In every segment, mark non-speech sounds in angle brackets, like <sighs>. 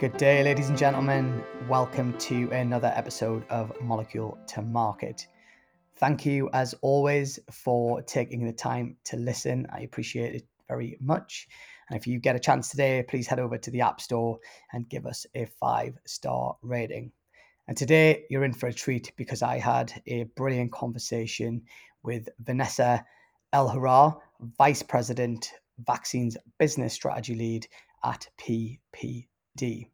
Good day, ladies and gentlemen. Welcome to another episode of Molecule to Market. Thank you, as always, for taking the time to listen. I appreciate it very much. And if you get a chance today, please head over to the App Store and give us a five star rating. And today, you're in for a treat because I had a brilliant conversation with Vanessa El Vice President, Vaccines Business Strategy Lead at PPD.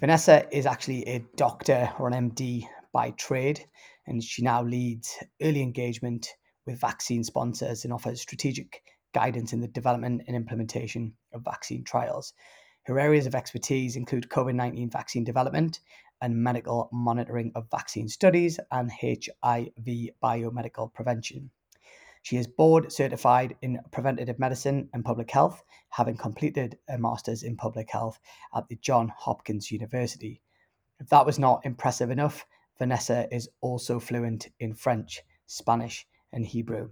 Vanessa is actually a doctor or an MD by trade, and she now leads early engagement with vaccine sponsors and offers strategic guidance in the development and implementation of vaccine trials. Her areas of expertise include COVID 19 vaccine development and medical monitoring of vaccine studies and HIV biomedical prevention. She is board certified in preventative medicine and public health, having completed a master's in public health at the Johns Hopkins University. If that was not impressive enough, Vanessa is also fluent in French, Spanish, and Hebrew.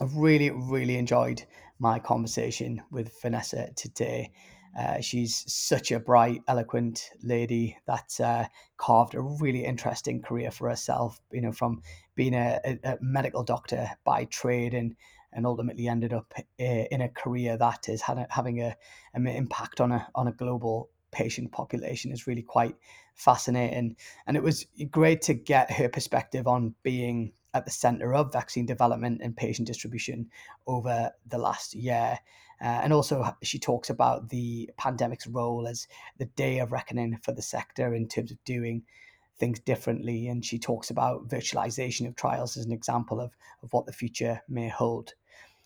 I've really, really enjoyed my conversation with Vanessa today. Uh, she's such a bright, eloquent lady that uh, carved a really interesting career for herself. You know, from being a, a, medical doctor by trade and and ultimately ended up uh, in a career that is having a, an impact on a on a global patient population is really quite fascinating. And it was great to get her perspective on being at the center of vaccine development and patient distribution over the last year. Uh, and also, she talks about the pandemic's role as the day of reckoning for the sector in terms of doing things differently. And she talks about virtualization of trials as an example of, of what the future may hold.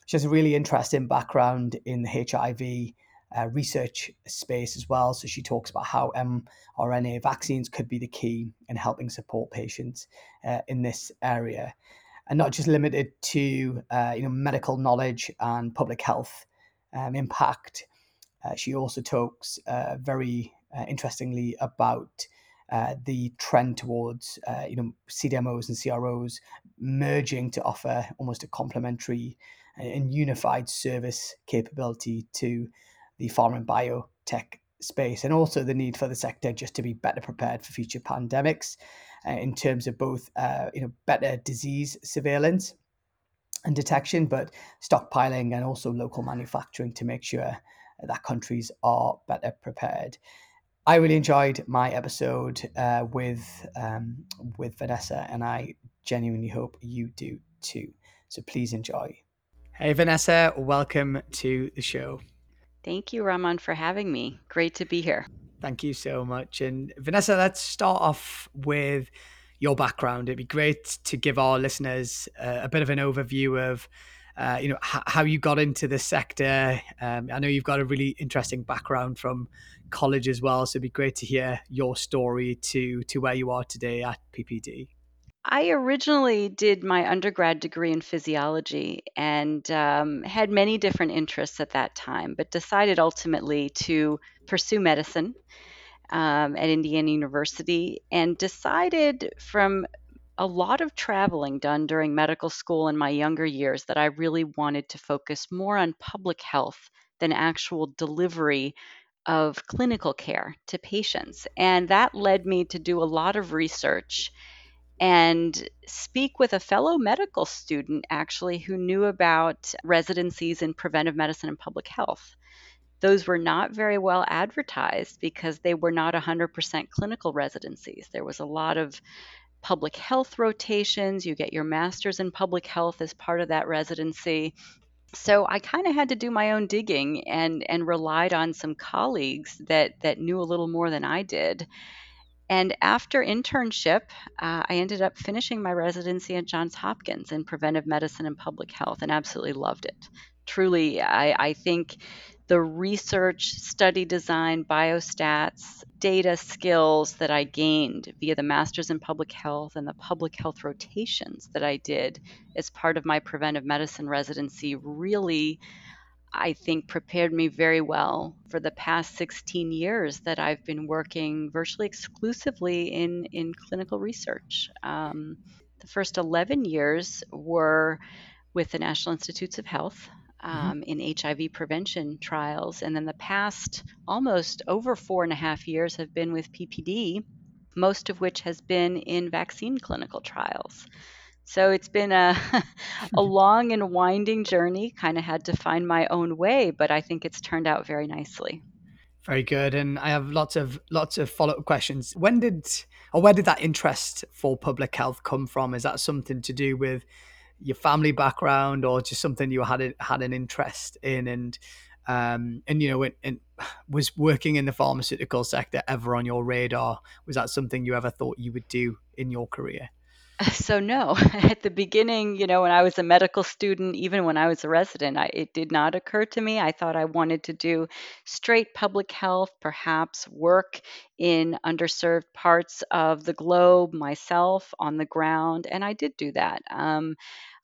She has a really interesting background in the HIV uh, research space as well. So she talks about how mRNA vaccines could be the key in helping support patients uh, in this area, and not just limited to uh, you know medical knowledge and public health um, impact. Uh, she also talks uh, very uh, interestingly about uh, the trend towards uh, you know CDMOs and CROs merging to offer almost a complementary and unified service capability to the pharma and biotech space, and also the need for the sector just to be better prepared for future pandemics uh, in terms of both you know better disease surveillance and detection, but stockpiling and also local manufacturing to make sure that countries are better prepared. I really enjoyed my episode uh, with um, with Vanessa, and I genuinely hope you do too. So please enjoy. Hey, Vanessa, welcome to the show. Thank you, Raman, for having me. Great to be here. Thank you so much. And Vanessa, let's start off with your background. It'd be great to give our listeners uh, a bit of an overview of, uh, you know, h- how you got into the sector. Um, I know you've got a really interesting background from college as well, so it'd be great to hear your story to to where you are today at PPD. I originally did my undergrad degree in physiology and um, had many different interests at that time, but decided ultimately to pursue medicine um, at Indiana University and decided from a lot of traveling done during medical school in my younger years that I really wanted to focus more on public health than actual delivery of clinical care to patients. And that led me to do a lot of research and speak with a fellow medical student actually who knew about residencies in preventive medicine and public health those were not very well advertised because they were not 100% clinical residencies. There was a lot of public health rotations. You get your master's in public health as part of that residency. So I kind of had to do my own digging and and relied on some colleagues that that knew a little more than I did. And after internship, uh, I ended up finishing my residency at Johns Hopkins in preventive medicine and public health and absolutely loved it. Truly, I, I think the research, study design, biostats, data skills that I gained via the Masters in Public Health and the public health rotations that I did as part of my preventive medicine residency really, I think, prepared me very well for the past 16 years that I've been working virtually exclusively in, in clinical research. Um, the first 11 years were with the National Institutes of Health um, mm-hmm. in HIV prevention trials. And then the past almost over four and a half years have been with PPD, most of which has been in vaccine clinical trials. So it's been a, <laughs> a long and winding journey, kind of had to find my own way, but I think it's turned out very nicely. Very good. And I have lots of lots of follow-up questions. When did or where did that interest for public health come from? Is that something to do with your family background or just something you had had an interest in and um, and you know was working in the pharmaceutical sector ever on your radar? Was that something you ever thought you would do in your career? <laughs> So no. <laughs> At the beginning you know when i was a medical student even when i was a resident I, it did not occur to me. I thought i wanted to do straight public health perhaps work in underserved parts of the globe myself on the ground and i did do that. Um,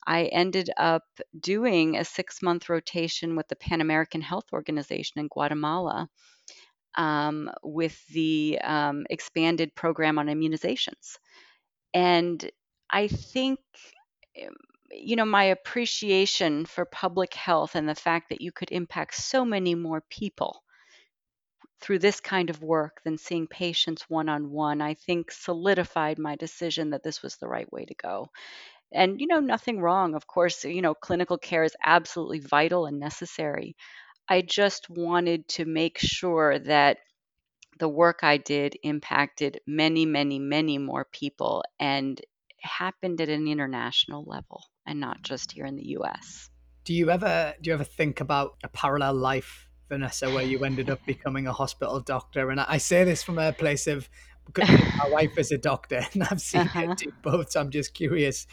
I ended up doing a six month rotation with the Pan American Health Organization in Guatemala um, with the um, expanded program on immunizations. And I think, um, you know, my appreciation for public health and the fact that you could impact so many more people through this kind of work than seeing patients one on one, I think solidified my decision that this was the right way to go. And, you know, nothing wrong. Of course, you know, clinical care is absolutely vital and necessary. I just wanted to make sure that the work I did impacted many, many, many more people and happened at an international level and not just here in the US. Do you ever do you ever think about a parallel life, Vanessa, where you ended up becoming a hospital doctor? And I say this from a place of my wife is a doctor <laughs> and I've seen uh-huh. her do both. So I'm just curious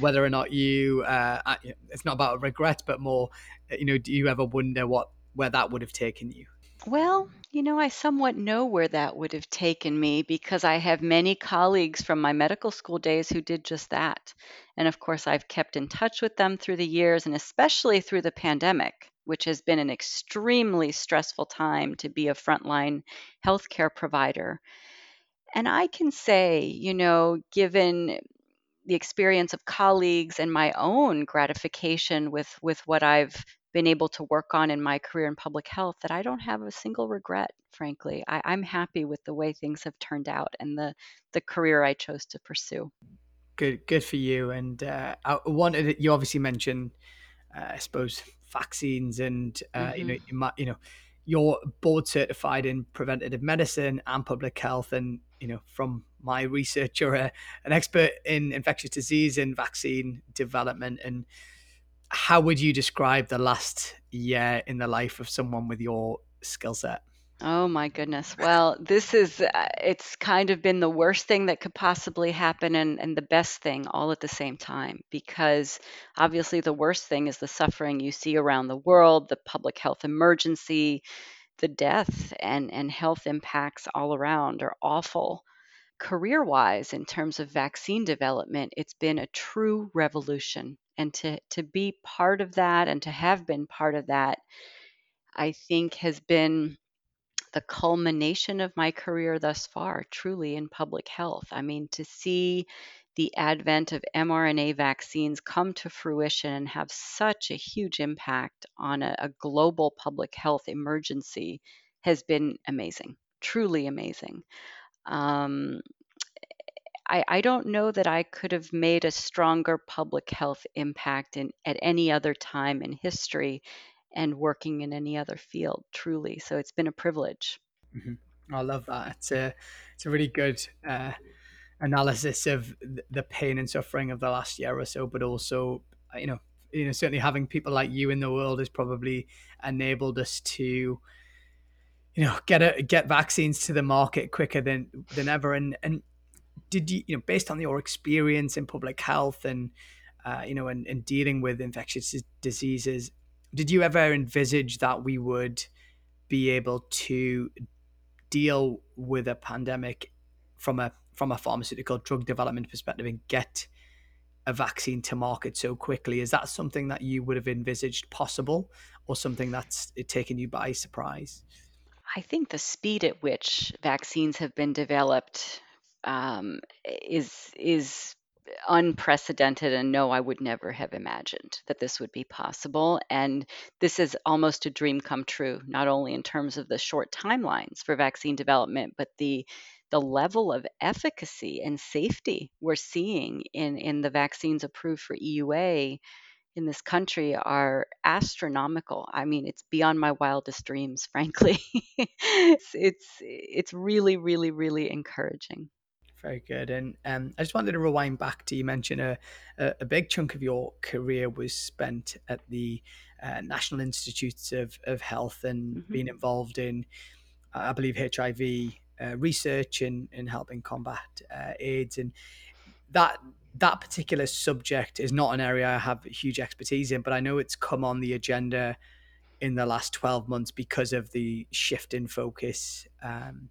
whether or not you, uh, it's not about regret, but more, you know, do you ever wonder what, where that would have taken you? Well, you know, I somewhat know where that would have taken me because I have many colleagues from my medical school days who did just that. And of course, I've kept in touch with them through the years and especially through the pandemic, which has been an extremely stressful time to be a frontline healthcare provider. And I can say, you know, given the experience of colleagues and my own gratification with with what I've been able to work on in my career in public health that I don't have a single regret, frankly. I, I'm happy with the way things have turned out and the the career I chose to pursue. Good, good for you. And uh, I wanted you obviously mentioned, uh, I suppose, vaccines and uh, mm-hmm. you know you might you know you're board certified in preventative medicine and public health and you know from my research you're a, an expert in infectious disease and vaccine development. And how would you describe the last year in the life of someone with your skill set Oh my goodness. Well, this is, uh, it's kind of been the worst thing that could possibly happen and, and the best thing all at the same time. Because obviously, the worst thing is the suffering you see around the world, the public health emergency, the death and, and health impacts all around are awful. Career wise, in terms of vaccine development, it's been a true revolution. And to, to be part of that and to have been part of that, I think has been the culmination of my career thus far, truly in public health. I mean, to see the advent of mRNA vaccines come to fruition and have such a huge impact on a, a global public health emergency has been amazing, truly amazing. Um, I, I, don't know that I could have made a stronger public health impact in, at any other time in history and working in any other field, truly. So it's been a privilege. Mm-hmm. I love that. It's a, it's a really good uh, analysis of the pain and suffering of the last year or so, but also, uh, you know, you know, certainly having people like you in the world has probably enabled us to, you know, get a, get vaccines to the market quicker than than ever. And and did you, you know, based on your experience in public health and, uh, you know, and, and dealing with infectious diseases, did you ever envisage that we would be able to deal with a pandemic from a from a pharmaceutical drug development perspective and get a vaccine to market so quickly? Is that something that you would have envisaged possible or something that's taken you by surprise? I think the speed at which vaccines have been developed um, is is unprecedented and no i would never have imagined that this would be possible and this is almost a dream come true not only in terms of the short timelines for vaccine development but the the level of efficacy and safety we're seeing in in the vaccines approved for EUA in this country are astronomical. I mean, it's beyond my wildest dreams, <laughs> frankly. it's, it's it's really really really encouraging. Very good. And um, I just wanted to rewind back to you mentioned a, a, a big chunk of your career was spent at the uh, National Institutes of, of Health and mm-hmm. being involved in, I believe, HIV uh, research and, and helping combat uh, AIDS. And that that particular subject is not an area I have huge expertise in, but I know it's come on the agenda in the last 12 months because of the shift in focus. Um,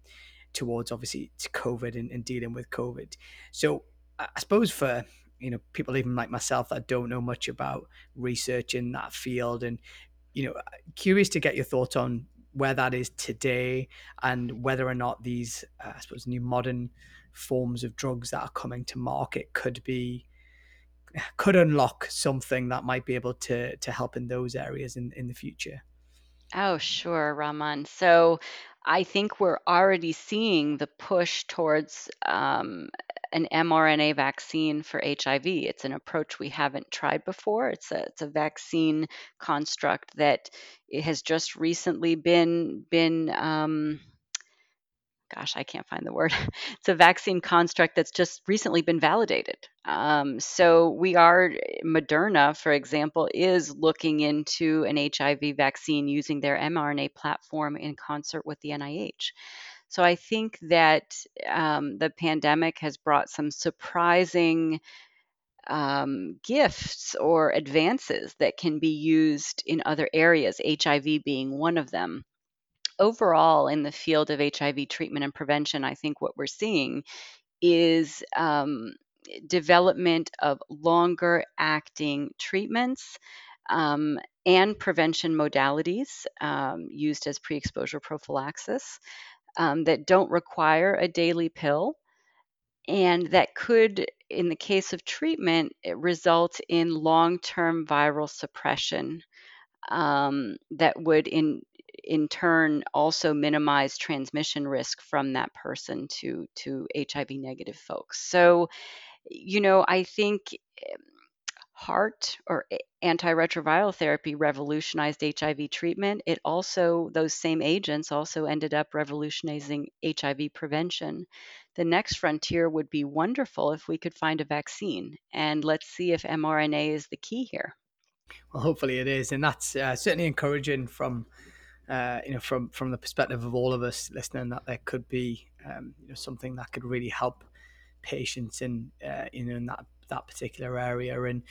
towards obviously COVID and, and dealing with COVID. So I suppose for you know people even like myself that don't know much about research in that field and you know curious to get your thoughts on where that is today and whether or not these uh, i suppose new modern forms of drugs that are coming to market could be could unlock something that might be able to to help in those areas in in the future Oh, sure, Raman. So I think we're already seeing the push towards um, an mRNA vaccine for HIV. It's an approach we haven't tried before. It's a it's a vaccine construct that has just recently been been um, gosh, I can't find the word. <laughs> It's a vaccine construct that's just recently been validated. Um, so we are, Moderna, for example, is looking into an HIV vaccine using their mRNA platform in concert with the NIH. So I think that um, the pandemic has brought some surprising um, gifts or advances that can be used in other areas, HIV being one of them overall in the field of HIV treatment and prevention, I think what we're seeing is um, development of longer acting treatments um, and prevention modalities um, used as pre exposure prophylaxis um, that don't require a daily pill. And that could, in the case of treatment, result in long term viral suppression um, that would in in turn also minimize transmission risk from that person to to HIV negative folks. So, you know, I think HAART or antiretroviral therapy revolutionized HIV treatment. It also those same agents also ended up revolutionizing HIV prevention. The next frontier would be wonderful if we could find a vaccine, and let's see if mRNA is the key here. Well, hopefully it is, and that's uh, certainly encouraging from uh, you know, from from the perspective of all of us listening, that there could be um, you know something that could really help patients in uh, you know in that that particular area. And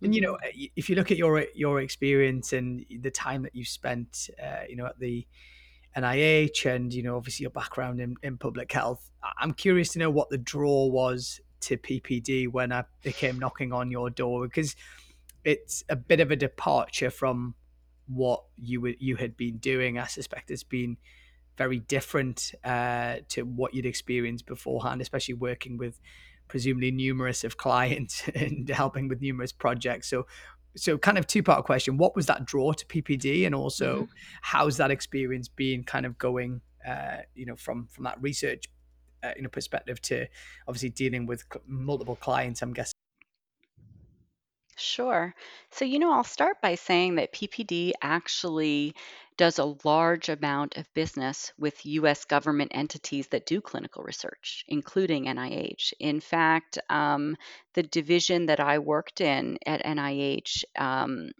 and you know, mm-hmm. if you look at your your experience and the time that you spent, uh, you know, at the NIH and you know obviously your background in, in public health, I'm curious to know what the draw was to PPD when I became knocking on your door because it's a bit of a departure from what you were you had been doing. I suspect it's been very different uh, to what you'd experienced beforehand, especially working with presumably numerous of clients <laughs> and helping with numerous projects. So, so kind of two part question: What was that draw to PPD, and also mm-hmm. how's that experience been kind of going? Uh, you know, from from that research, uh, you know, perspective to obviously dealing with multiple clients. I'm guessing Sure. So, you know, I'll start by saying that PPD actually does a large amount of business with US government entities that do clinical research, including NIH. In fact, um, the division that I worked in at NIH um,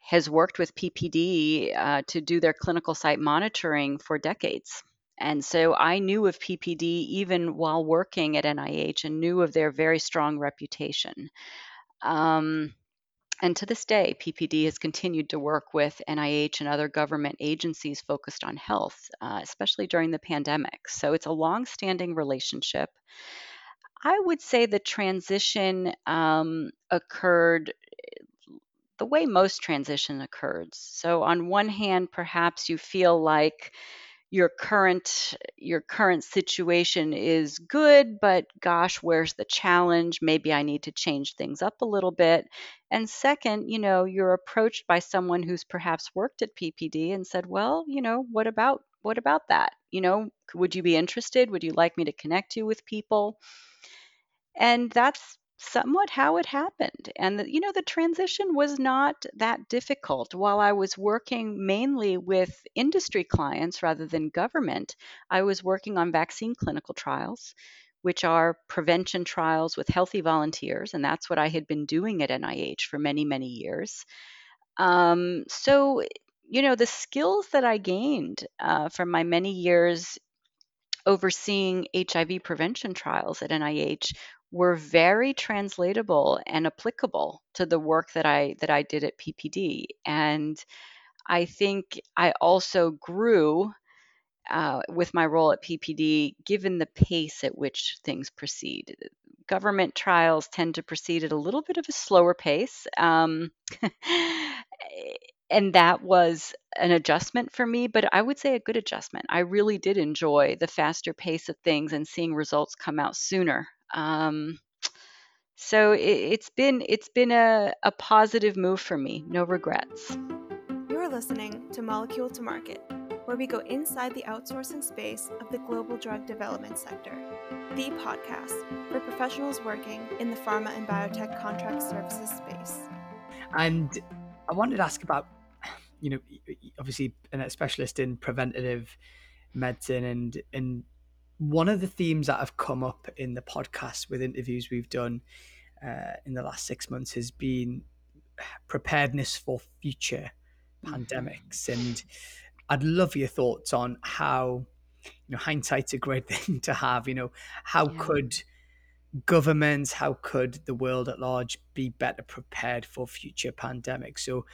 has worked with PPD uh, to do their clinical site monitoring for decades. And so I knew of PPD even while working at NIH and knew of their very strong reputation. Um, and to this day, PPD has continued to work with NIH and other government agencies focused on health, uh, especially during the pandemic. So it's a long standing relationship. I would say the transition um, occurred the way most transition occurs. So, on one hand, perhaps you feel like your current your current situation is good but gosh where's the challenge? Maybe i need to change things up a little bit. And second you know you're approached by someone who's perhaps worked at ppd and said well you know what about what about that? You know would you be interested? Would you like me to connect you with people? And that's somewhat how it happened. And, the, you know, the transition was not that difficult. While I was working mainly with industry clients rather than government, I was working on vaccine clinical trials, which are prevention trials with healthy volunteers. And that's what I had been doing at NIH for many, many years. Um, so, you know, the skills that I gained uh, from my many years overseeing HIV prevention trials at NIH were very translatable and applicable to the work that I that I did at PPD. And I think I also grew uh, with my role at PPD, given the pace at which things proceed. Government trials tend to proceed at a little bit of a slower pace. Um, <laughs> and that was an adjustment for me, but I would say a good adjustment. I really did enjoy the faster pace of things and seeing results come out sooner. Um, so it, has been it's been a, a positive move for me. No regrets. You're listening to Molecule to Market, where we go inside the outsourcing space of the global drug development sector, the podcast for professionals working in the pharma and biotech contract services space. And I wanted to ask about, you know, obviously a specialist in preventative medicine and and one of the themes that have come up in the podcast with interviews we've done uh, in the last six months has been preparedness for future mm-hmm. pandemics. And I'd love your thoughts on how, you know, hindsight's a great <laughs> thing to have. You know, how yeah. could governments, how could the world at large be better prepared for future pandemics? So,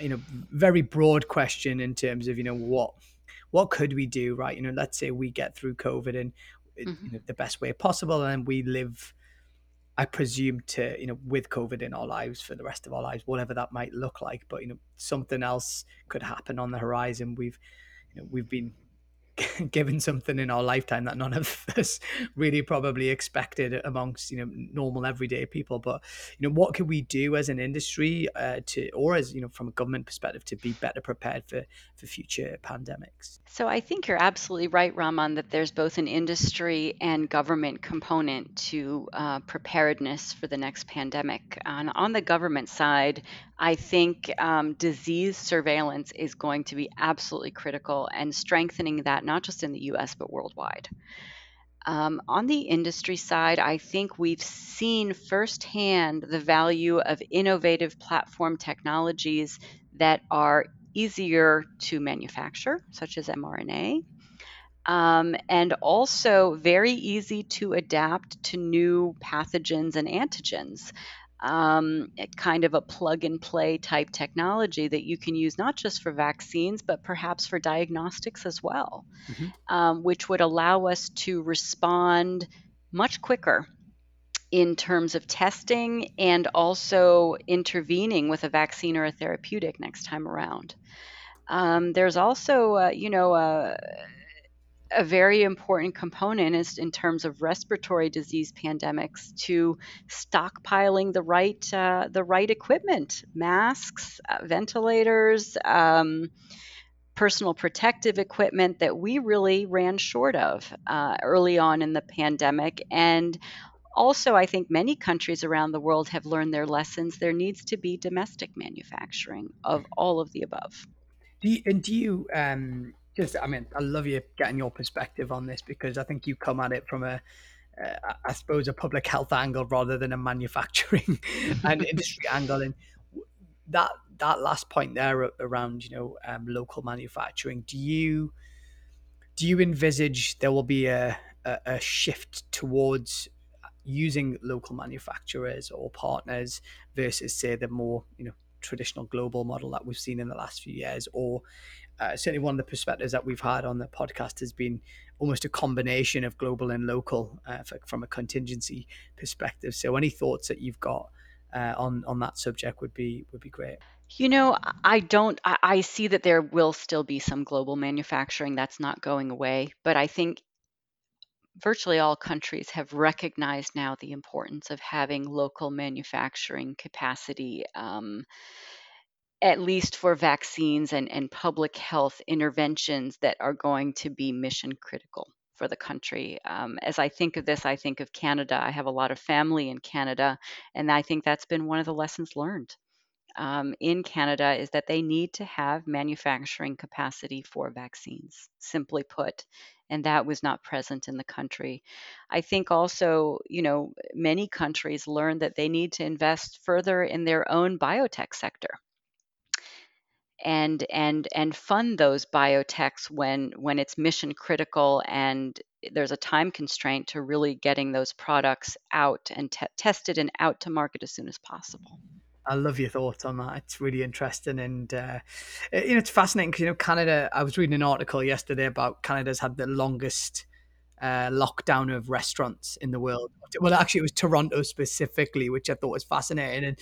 you know, very broad question in terms of, you know, what what could we do, right? You know, let's say we get through COVID and mm-hmm. you know, the best way possible, and we live, I presume, to you know, with COVID in our lives for the rest of our lives, whatever that might look like. But you know, something else could happen on the horizon. We've, you know, we've been <laughs> given something in our lifetime that none of <laughs> us really probably expected amongst you know normal everyday people but you know what can we do as an industry uh, to or as you know from a government perspective to be better prepared for for future pandemics so i think you're absolutely right raman that there's both an industry and government component to uh, preparedness for the next pandemic and on the government side I think um, disease surveillance is going to be absolutely critical and strengthening that not just in the US but worldwide. Um, on the industry side, I think we've seen firsthand the value of innovative platform technologies that are easier to manufacture, such as mRNA, um, and also very easy to adapt to new pathogens and antigens um, kind of a plug and play type technology that you can use not just for vaccines, but perhaps for diagnostics as well, mm-hmm. um, which would allow us to respond much quicker in terms of testing and also intervening with a vaccine or a therapeutic next time around. Um, there's also, uh, you know, uh, a very important component is in terms of respiratory disease pandemics to stockpiling the right uh, the right equipment, masks, uh, ventilators, um, personal protective equipment that we really ran short of uh, early on in the pandemic, and also, I think many countries around the world have learned their lessons. There needs to be domestic manufacturing of all of the above. Do you, and do you um, just I mean I love you getting your perspective on this because I think you come at it from a uh, I suppose a public health angle rather than a manufacturing <laughs> and industry angle and that that last point there around you know um, local manufacturing do you do you envisage there will be a, a, a shift towards using local manufacturers or partners versus say the more you know traditional global model that we've seen in the last few years or uh, certainly one of the perspectives that we've had on the podcast has been almost a combination of global and local uh, for, from a contingency perspective. So, any thoughts that you've got uh, on on that subject would be would be great. You know, I don't. I, I see that there will still be some global manufacturing that's not going away, but I think virtually all countries have recognized now the importance of having local manufacturing capacity. Um, at least for vaccines and, and public health interventions that are going to be mission critical for the country. Um, as I think of this, I think of Canada. I have a lot of family in Canada, and I think that's been one of the lessons learned um, in Canada is that they need to have manufacturing capacity for vaccines, simply put. And that was not present in the country. I think also, you know, many countries learned that they need to invest further in their own biotech sector and and and fund those biotechs when when it's mission critical and there's a time constraint to really getting those products out and te- tested and out to market as soon as possible. I love your thoughts on that. It's really interesting, and uh, you know it's fascinating because you know Canada. I was reading an article yesterday about Canada's had the longest uh, lockdown of restaurants in the world. Well, actually, it was Toronto specifically, which I thought was fascinating. And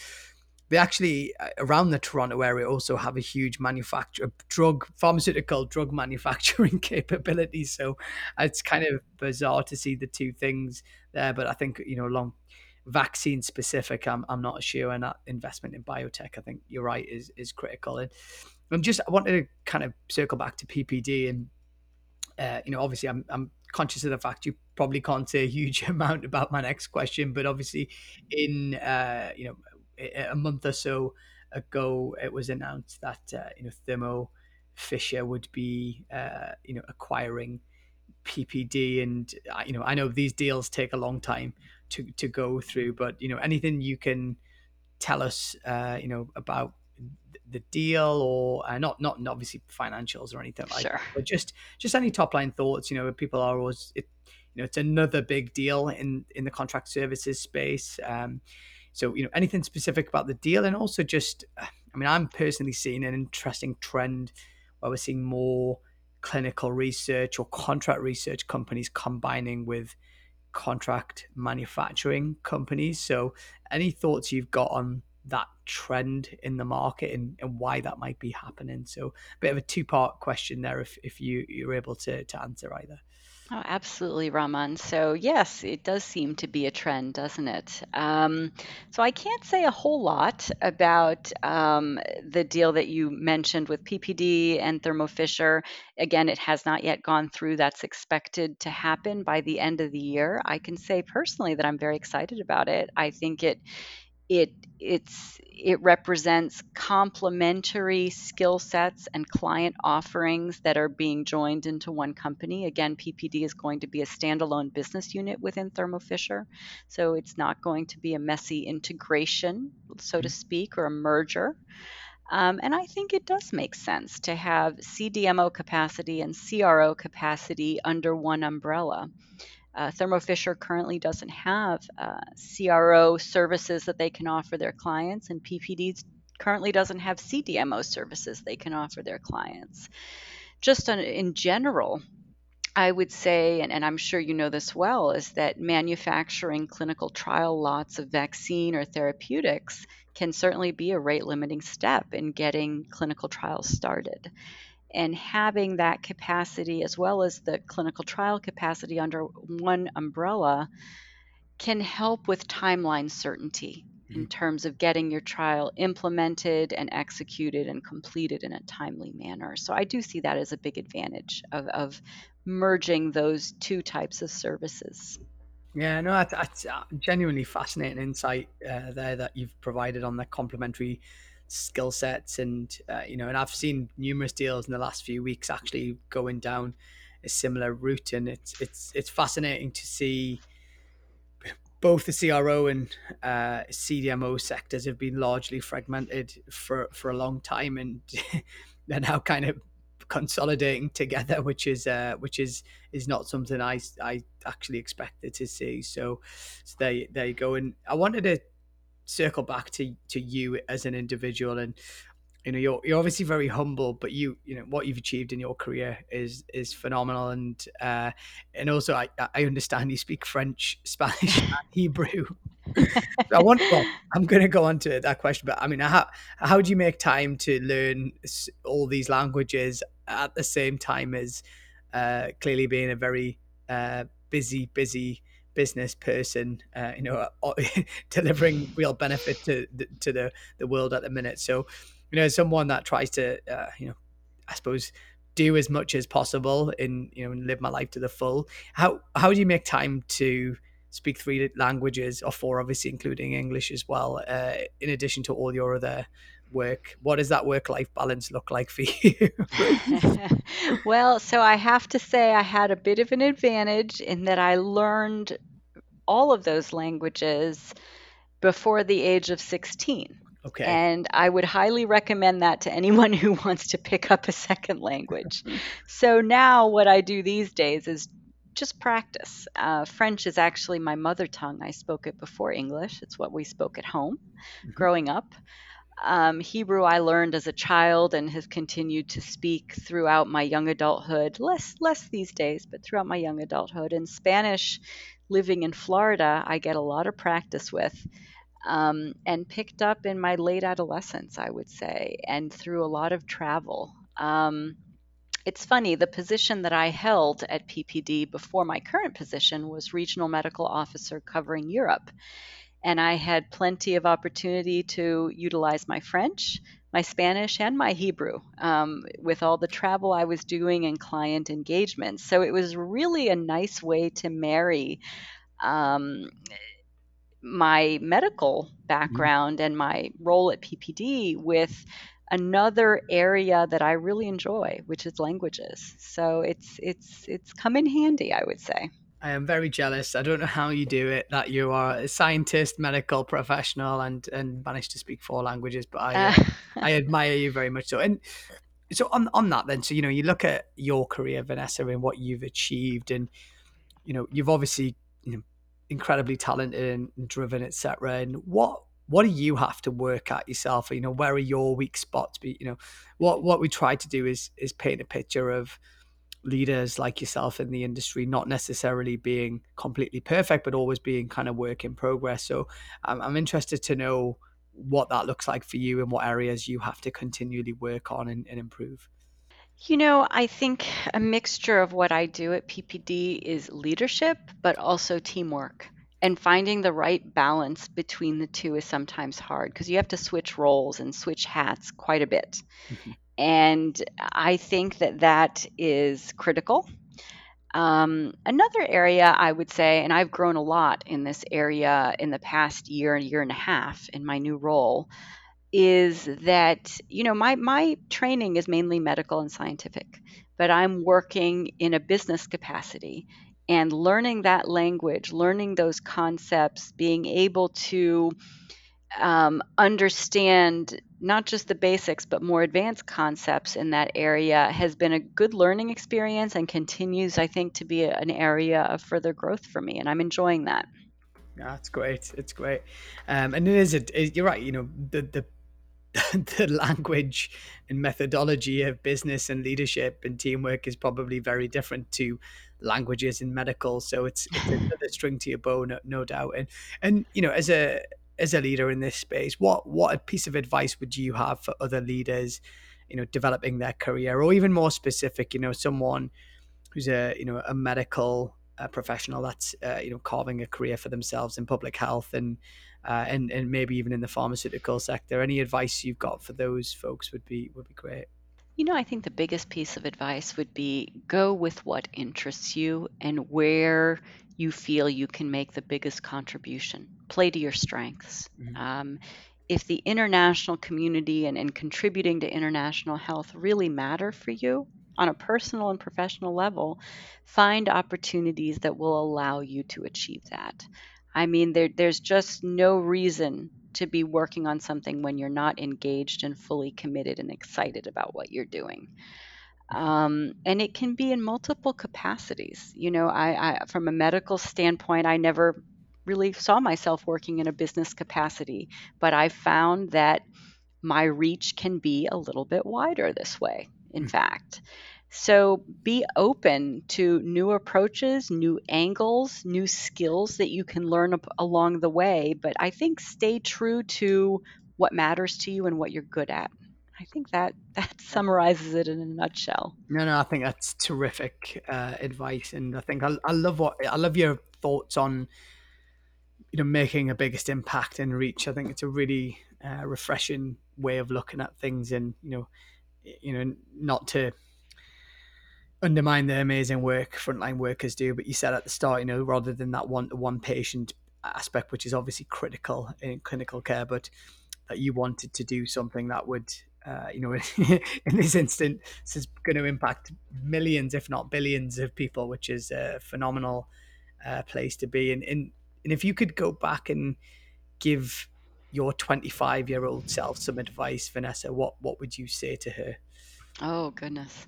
they actually uh, around the Toronto area also have a huge manufacture drug pharmaceutical drug <laughs> manufacturing capability. So it's kind of bizarre to see the two things there. But I think you know long vaccine specific, I'm I'm not sure, and that investment in biotech, I think you're right, is is critical. And I'm just I wanted to kind of circle back to PPD and uh, you know obviously I'm I'm conscious of the fact you probably can't say a huge <laughs> amount about my next question, but obviously in uh, you know a month or so ago, it was announced that uh, you know Thermo Fisher would be uh, you know acquiring PPD, and uh, you know I know these deals take a long time to to go through, but you know anything you can tell us, uh, you know about the deal or uh, not not obviously financials or anything like sure. that, but just just any top line thoughts. You know, people are always it, you know it's another big deal in in the contract services space. Um, so, you know, anything specific about the deal, and also just, I mean, I'm personally seeing an interesting trend where we're seeing more clinical research or contract research companies combining with contract manufacturing companies. So, any thoughts you've got on that trend in the market and, and why that might be happening? So, a bit of a two part question there if, if you, you're able to, to answer either. Oh, absolutely, Raman. So, yes, it does seem to be a trend, doesn't it? Um, so, I can't say a whole lot about um, the deal that you mentioned with PPD and Thermo Fisher. Again, it has not yet gone through. That's expected to happen by the end of the year. I can say personally that I'm very excited about it. I think it it it's it represents complementary skill sets and client offerings that are being joined into one company. Again, PPD is going to be a standalone business unit within Thermo Fisher, so it's not going to be a messy integration, so to speak, or a merger. Um, and I think it does make sense to have CDMO capacity and CRO capacity under one umbrella. Uh, Thermo Fisher currently doesn't have uh, CRO services that they can offer their clients, and PPD currently doesn't have CDMO services they can offer their clients. Just on, in general, I would say, and, and, I'm sure you know this well, is that manufacturing clinical trial lots of vaccine or therapeutics can certainly be a rate limiting step in getting clinical trials started and having that capacity as well as the clinical trial capacity under one umbrella can help with timeline certainty mm-hmm. in terms of getting your trial implemented and executed and completed in a timely manner. So I do see that as a big advantage of, of merging those two types of services. Yeah, no, that's, that's genuinely fascinating insight uh, there that you've provided on the complementary skill sets and uh, you know and i've seen numerous deals in the last few weeks actually going down a similar route and it's it's it's fascinating to see both the CRO and uh, CDMO sectors have been largely fragmented for, for a long time, and <laughs> they're now kind of consolidating together, which is uh, which is is not something I I actually expected to see. So, so there there you go. And I wanted to circle back to to you as an individual and you know you're you're obviously very humble but you you know what you've achieved in your career is is phenomenal and uh and also i i understand you speak french <laughs> spanish and hebrew I want. Well, I'm going to go on to that question, but I mean, how how do you make time to learn all these languages at the same time as uh, clearly being a very uh, busy, busy business person, uh, you know, <laughs> delivering real benefit to to the the world at the minute. So, you know, someone that tries to, uh, you know, I suppose do as much as possible in you know and live my life to the full. How how do you make time to speak three languages or four, obviously including English as well, uh, in addition to all your other work? What does that work life balance look like for you? <laughs> well, so I have to say I had a bit of an advantage in that I learned all of those languages before the age of 16. Okay. And I would highly recommend that to anyone who <laughs> wants to pick up a second language. <laughs> so now, what I do these days is just practice. Uh, French is actually my mother tongue. I spoke it before English, it's what we spoke at home mm-hmm. growing up. Um, Hebrew I learned as a child and have continued to speak throughout my young adulthood. Less less these days, but throughout my young adulthood. And Spanish, living in Florida, I get a lot of practice with um, and picked up in my late adolescence, I would say, and through a lot of travel. Um, it's funny, the position that I held at PPD before my current position was regional medical officer covering Europe. And I had plenty of opportunity to utilize my French, my Spanish, and my Hebrew um, with all the travel I was doing and client engagements. So it was really a nice way to marry um, my medical mm-hmm. background and my role at PPD with another area that I really enjoy, which is languages. So it's it's it's come in handy, I would say. I am very jealous. I don't know how you do it. That you are a scientist, medical professional, and and manage to speak four languages. But I uh, I admire you very much. So and so on on that then. So you know you look at your career, Vanessa, and what you've achieved, and you know you've obviously you know incredibly talented and driven, etc. And what what do you have to work at yourself? You know, where are your weak spots? But you know, what what we try to do is is paint a picture of leaders like yourself in the industry not necessarily being completely perfect but always being kind of work in progress so um, i'm interested to know what that looks like for you and what areas you have to continually work on and, and improve you know, I think a mixture of what I do at PPD is leadership, but also teamwork. And finding the right balance between the two is sometimes hard because you have to switch roles and switch hats quite a bit. Mm-hmm. And I think that that is critical. Um, another area I would say, and I've grown a lot in this area in the past year, and year and a half in my new role, is that you know my my training is mainly medical and scientific but i'm working in a business capacity and learning that language learning those concepts being able to um, understand not just the basics but more advanced concepts in that area has been a good learning experience and continues i think to be an area of further growth for me and i'm enjoying that yeah, it's great. It's great, um, and it is. A, it, you're right. You know, the the <laughs> the language and methodology of business and leadership and teamwork is probably very different to languages in medical. So it's, it's another string to your bow, no, no doubt. And and you know, as a as a leader in this space, what what a piece of advice would you have for other leaders, you know, developing their career, or even more specific, you know, someone who's a you know a medical uh, professional that's uh, you know carving a career for themselves in public health and uh, and and maybe even in the pharmaceutical sector. Any advice you've got for those folks would be would be great. You know, I think the biggest piece of advice would be go with what interests you and where you feel you can make the biggest contribution. Play to your strengths. Mm-hmm. Um, if the international community and, and contributing to international health really matter for you on a personal and professional level, find opportunities that will allow you to achieve that. I mean, there, there's just no reason to be working on something when you're not engaged and fully committed and excited about what you're doing. Um, and it can be in multiple capacities. You know, I, I, from a medical standpoint, I never really saw myself working in a business capacity, but I found that my reach can be a little bit wider this way, in mm. fact. So be open to new approaches, new angles, new skills that you can learn along the way. But I think stay true to what matters to you and what you're good at. I think that that <laughs> summarizes it in a nutshell. No, no, I think that's terrific uh, advice, and I think I, I love what I love your thoughts on you know making a biggest impact and reach. I think it's a really uh, refreshing way of looking at things, and you know, you know, not to undermine the amazing work frontline workers do, but you said at the start, you know, rather than that one to one patient aspect, which is obviously critical in clinical care, but that you wanted to do something that would uh, you know, <laughs> in this instance, is going to impact millions, if not billions, of people, which is a phenomenal uh, place to be. And, and and if you could go back and give your 25 year old self some advice, Vanessa, what what would you say to her? Oh goodness,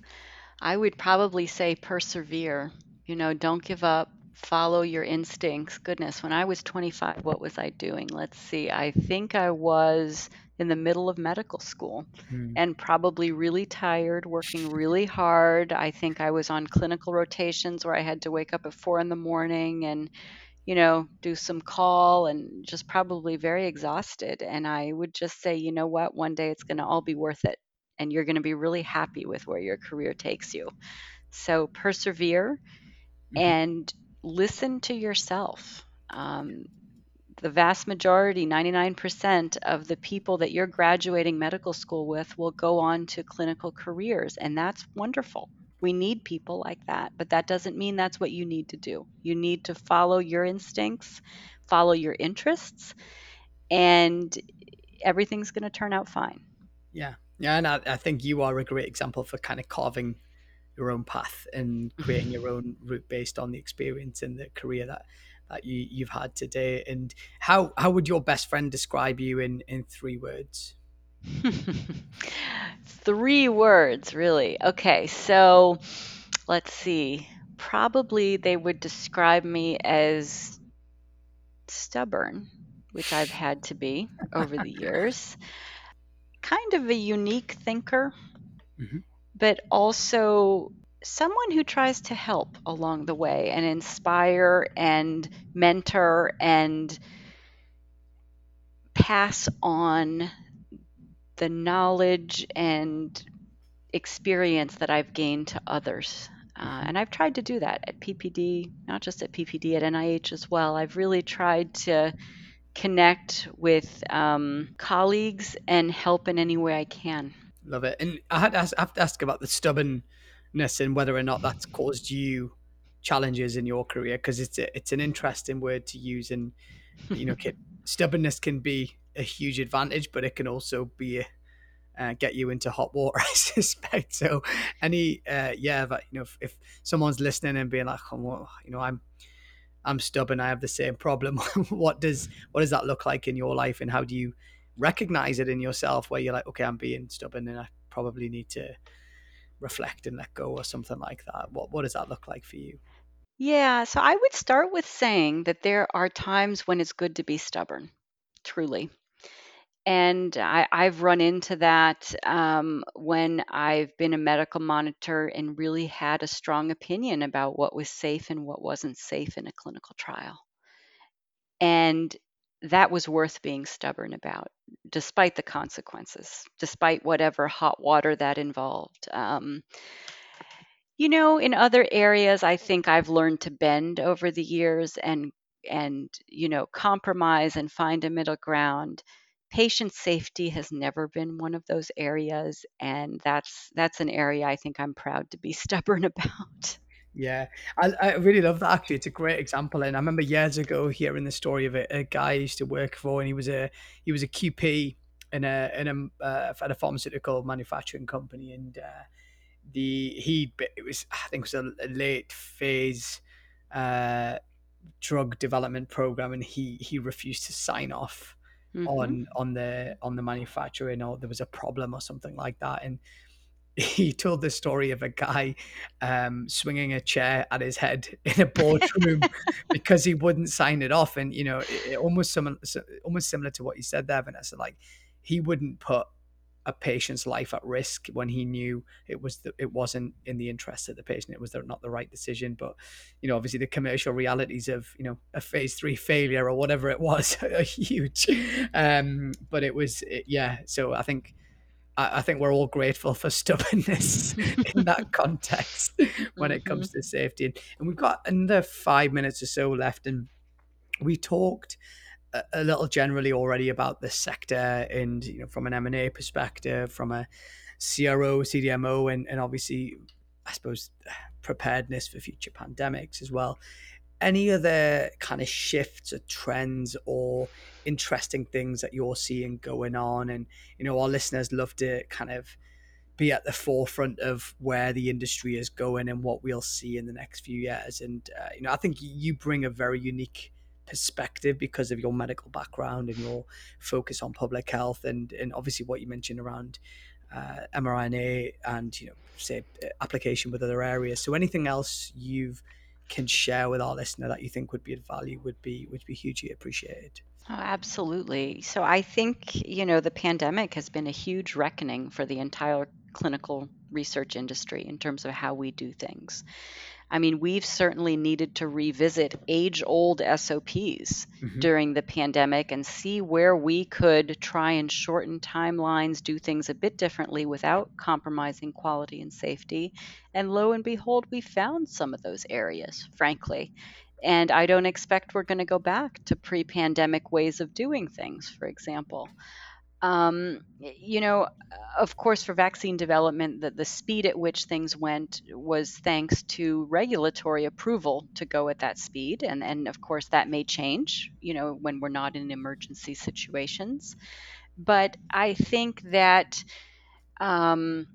I would probably say persevere. You know, don't give up. Follow your instincts. Goodness, when I was 25, what was I doing? Let's see. I think I was in the middle of medical school hmm. and probably really tired, working really hard. I think I was on clinical rotations where I had to wake up at four in the morning and, you know, do some call and just probably very exhausted. And I would just say, you know what, one day it's going to all be worth it. And you're going to be really happy with where your career takes you. So persevere mm-hmm. and listen to yourself. Um, the vast majority, 99% of the people that you're graduating medical school with will go on to clinical careers, and that's wonderful. We need people like that, but that doesn't mean that's what you need to do. You need to follow your instincts, follow your interests, and everything's going to turn out fine. Yeah. Yeah. And I, I think you are a great example for kind of carving your own path and creating your own route based on the experience and the career that that you, you've had today. And how how would your best friend describe you in in three words? <laughs> three words, really. Okay, so let's see. Probably they would describe me as stubborn, which I've had to be over the <laughs> years. Kind of a unique thinker, mm-hmm. But also someone who tries to help along the way and inspire and mentor and pass on the knowledge and experience that I've gained to others. Uh, and I've tried to do that at PPD, not just at PPD, at NIH as well. I've really tried to connect with um, colleagues and help in any way I can. Love it. And I had to ask, I have to ask about the stubbornness and whether or not that's caused you challenges in your career because it's a, it's an interesting word to use and you know <laughs> can, stubbornness can be a huge advantage but it can also be uh, get you into hot water <laughs> i suspect so any uh, yeah but you know if, if someone's listening and being like oh, well, you know i'm i'm stubborn i have the same problem <laughs> what does what does that look like in your life and how do you recognize it in yourself where you're like okay i'm being stubborn and i probably need to reflect and let go or something like that. What what does that look like for you? Yeah so i would start with saying that there are times when it's good to be stubborn truly. And I, have run into that um, when I've been a medical monitor and really had a strong opinion about what was safe and what wasn't safe in a clinical trial. And that was worth being stubborn about, despite the consequences, despite whatever hot water that involved. Um, you know, in other areas, I think I've learned to bend over the years and and you know compromise and find a middle ground. Patient safety has never been one of those areas, and that's that's an area I think I'm proud to be <laughs> stubborn about. Yeah, I, I really love that. Actually, it's a great example, and I remember years ago hearing the story of a, a guy I used to work for, and he was a he was a QP in a in a uh, at a pharmaceutical manufacturing company, and uh, the he it was I think it was a, a late phase uh, drug development program, and he he refused to sign off mm-hmm. on on the on the manufacturing, or there was a problem or something like that, and <laughs> he told the story of a guy um, swinging a chair at his head in a boardroom <laughs> because he wouldn't sign it off, and you know, it, it almost similar, almost similar to what you said there, Vanessa. Like he wouldn't put a patient's life at risk when he knew it was the, it wasn't in the interest of the patient. It was not the right decision. But you know, obviously, the commercial realities of you know a phase three failure or whatever it was <laughs> are huge. Um, but it was it, yeah. So I think I, think we're all grateful for <laughs> stubbornness in <laughs> that context when it comes mm-hmm. to safety. And we've got another five minutes or so left, and we talked a, a little generally already about the sector, and you know, from an M and A perspective, from a CRO, CDMO, and, and obviously, I suppose <sighs> preparedness for future pandemics as well any other kind of shifts or trends or interesting things that you're seeing going on? And you know our listeners love to kind of be at the forefront of where the industry is going and what we'll see in the next few years. And uh, you know i think you bring a very unique perspective because of your medical background and your focus on public health and and obviously what you mentioned around uh, mRNA and you know say application with other areas. So anything else you've can share with our listener that you think would be of value would be would be hugely appreciated. Oh, absolutely. So I think, you know, the pandemic has been a huge reckoning for the entire clinical research industry in terms of how we do things. I mean, we've certainly needed to revisit age old SOPs mm-hmm. during the pandemic and see where we could try and shorten timelines, do things a bit differently without compromising quality and safety. And lo and behold, we found some of those areas, frankly. And I don't expect we're going to go back to pre pandemic ways of doing things, for example. Um, you know, of course, for vaccine development, the, the speed at which things went was thanks to regulatory approval to go at that speed. And, and of course, that may change, you know, when we're not in emergency situations. But I think that um,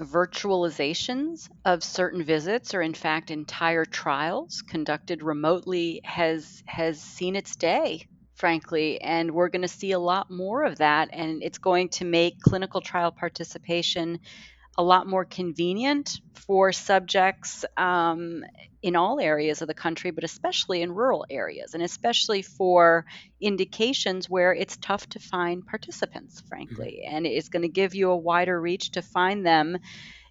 virtualizations of certain visits or in fact entire trials conducted remotely has has seen its day frankly. And we're going to see a lot more of that. And it's going to make clinical trial participation a lot more convenient for subjects um, in all areas of the country, but especially in rural areas, and especially for indications where it's tough to find participants, frankly. Mm-hmm. And it's going to give you a wider reach to find them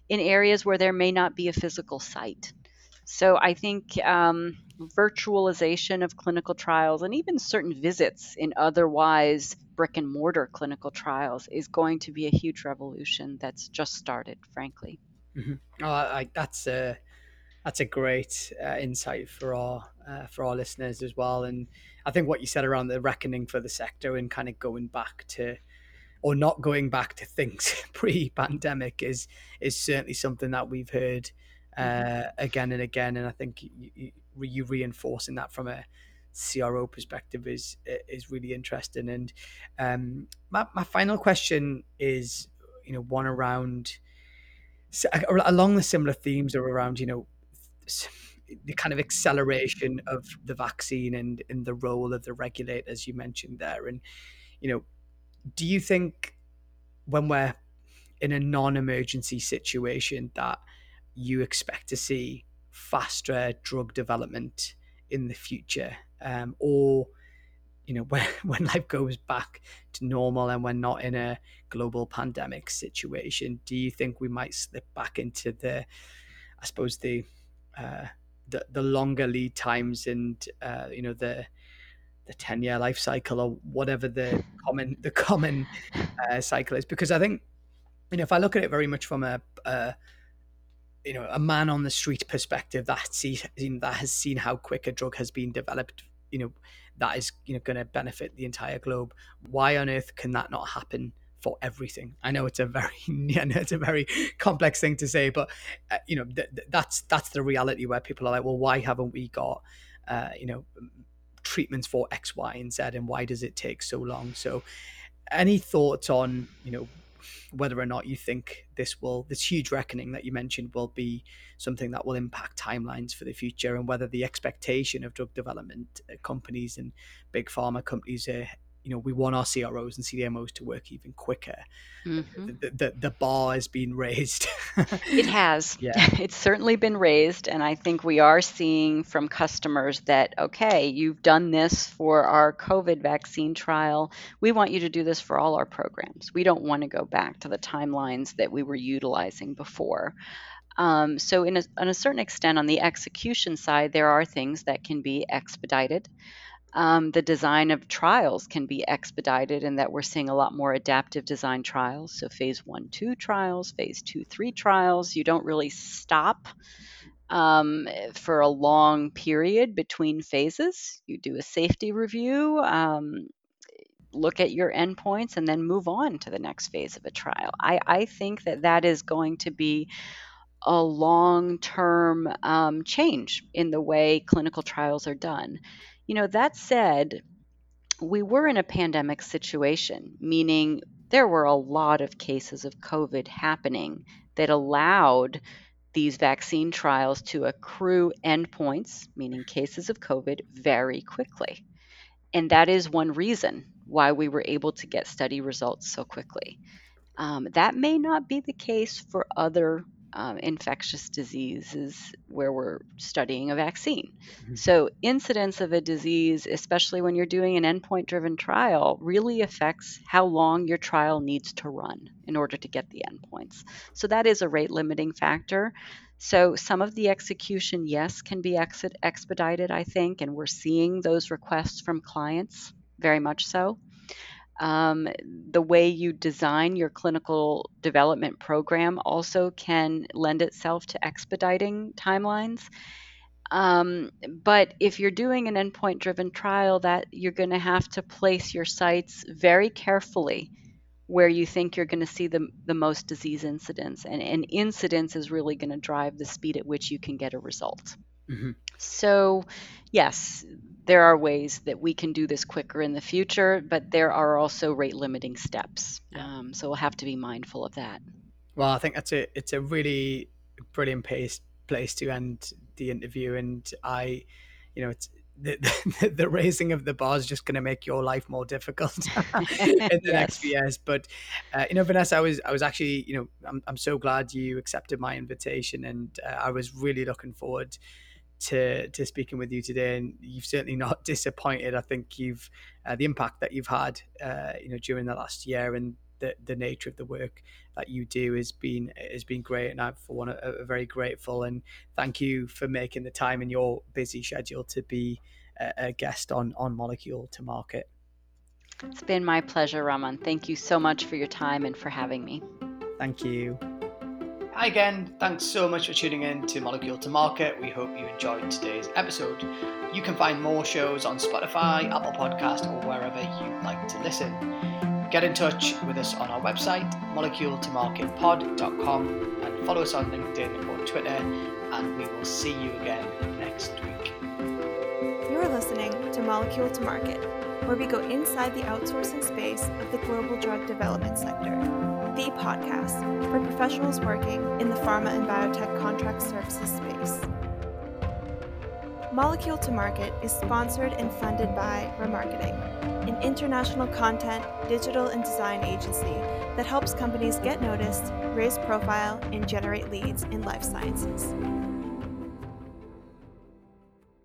in areas where there may not be a physical site. So I think um, virtualization of clinical trials and even certain visits in otherwise brick and mortar clinical trials is going to be a huge revolution that's just started, frankly. Mm-hmm. Oh, I, that's a that's a great uh, insight for our uh, for our listeners as well. And I think what you said around the reckoning for the sector and kind of going back to or not going back to things <laughs> pre-pandemic is is certainly something that we've heard mm-hmm. uh, again and again. And I think you, you, you reinforcing that from a CRO perspective is is really interesting. And um, my my final question is, you know, one around along the similar themes are around, you know, the kind of acceleration of the vaccine and and the role of the regulators you mentioned there. And you know, do you think when we're in a non-emergency situation that you expect to see faster drug development in the future um, or you know <laughs> when, when life goes back to normal and we're not in a global pandemic situation do you think we might slip back into the i suppose the uh, the, the longer lead times and uh, you know the the 10 year life cycle or whatever the common the common uh, cycle is? Because i think you know if i look at it very much from a, a you know a man on the street perspective that seen that has seen how quick a drug has been developed you know that is you know going to benefit the entire globe. Why on earth can that not happen for everything? I know it's a very <laughs> know it's a very complex thing to say but uh, you know th- th- that's that's the reality where people are like well why haven't we got uh, you know treatments for x y and z and why does it take so long? So any thoughts on you know whether or not you think this will this huge reckoning that you mentioned will be something that will impact timelines for the future and whether the expectation of drug development uh, companies and big pharma companies are you know we want our CROs and CDMOs to work even quicker. Mm-hmm. The, the, the bar has been raised. <laughs> it has. Yeah. <laughs> It's certainly been raised. And I think we are seeing from customers that, okay, you've done this for our COVID vaccine trial. We want you to do this for all our programs. We don't want to go back to the timelines that we were utilizing before. Um, so, in a, on a certain extent, on the execution side, there are things that can be expedited. Um, the design of trials can be expedited in that we're seeing a lot more adaptive design trials. So, phase one, two trials, phase two, three trials. You don't really stop um, for a long period between phases. You do a safety review, um, look at your endpoints, and then move on to the next phase of a trial. I, I think that that is going to be a long term um, change in the way clinical trials are done. You know, that said, we were in a pandemic situation, meaning there were a lot of cases of COVID happening that allowed these vaccine trials to accrue endpoints, meaning cases of COVID, very quickly. And that is one reason why we were able to get study results so quickly. Um, that may not be the case for other um, infectious diseases where we're studying a vaccine. Mm-hmm. So, incidence of a disease, especially when you're doing an endpoint driven trial, really affects how long your trial needs to run in order to get the endpoints. So, that is a rate limiting factor. So, some of the execution, yes, can be ex- expedited, I think, and we're seeing those requests from clients very much so. Um, the way you design your clinical development program also can lend itself to expediting timelines. Um, but if you're doing an endpoint driven trial, that you're going to have to place your sites very carefully where you think you're going to see the, the most disease incidence. And, and incidence is really going to drive the speed at which you can get a result. Mm-hmm. So, yes, there are ways that we can do this quicker in the future, but there are also rate limiting steps. Um, so we'll have to be mindful of that. Well, I think that's a it's a really brilliant place place to end the interview, and I, you know, it's the, <laughs> the, the raising of the bar is just going to make your life more difficult <laughs> in the <laughs> yes. next few years. But uh, you know, Vanessa, I was I was actually you know I'm I'm so glad you accepted my invitation, and uh, I was really looking forward to to speaking with you today, and you've certainly not <laughs> disappointed. I think you've uh, the impact that you've had, uh, you know, during the last year, and the the nature of the work that you do has been has been great, and I'm for one a, very grateful. And thank you for making the time in your busy schedule to be a, a guest on on Molecule to Market. It's been my pleasure, Raman. Thank you so much for your time and for having me. Thank you. Hi again, thanks so much for tuning in to Molecule to Market. We hope you enjoyed today's episode. You can find more shows on Spotify, Apple Podcast, or wherever you like to listen. Get in touch with us on our website, moleculetomarketpod.com, and follow us on LinkedIn or Twitter, and we will see you again next week. You are listening to Molecule to Market, where we go inside the outsourcing space of the global drug development sector the podcast for professionals working in the pharma and biotech contract services space. Molecule to Market is sponsored and funded by Fourmarketing, an international content, digital, and design agency that helps companies get noticed, raise profile, and generate leads in life sciences.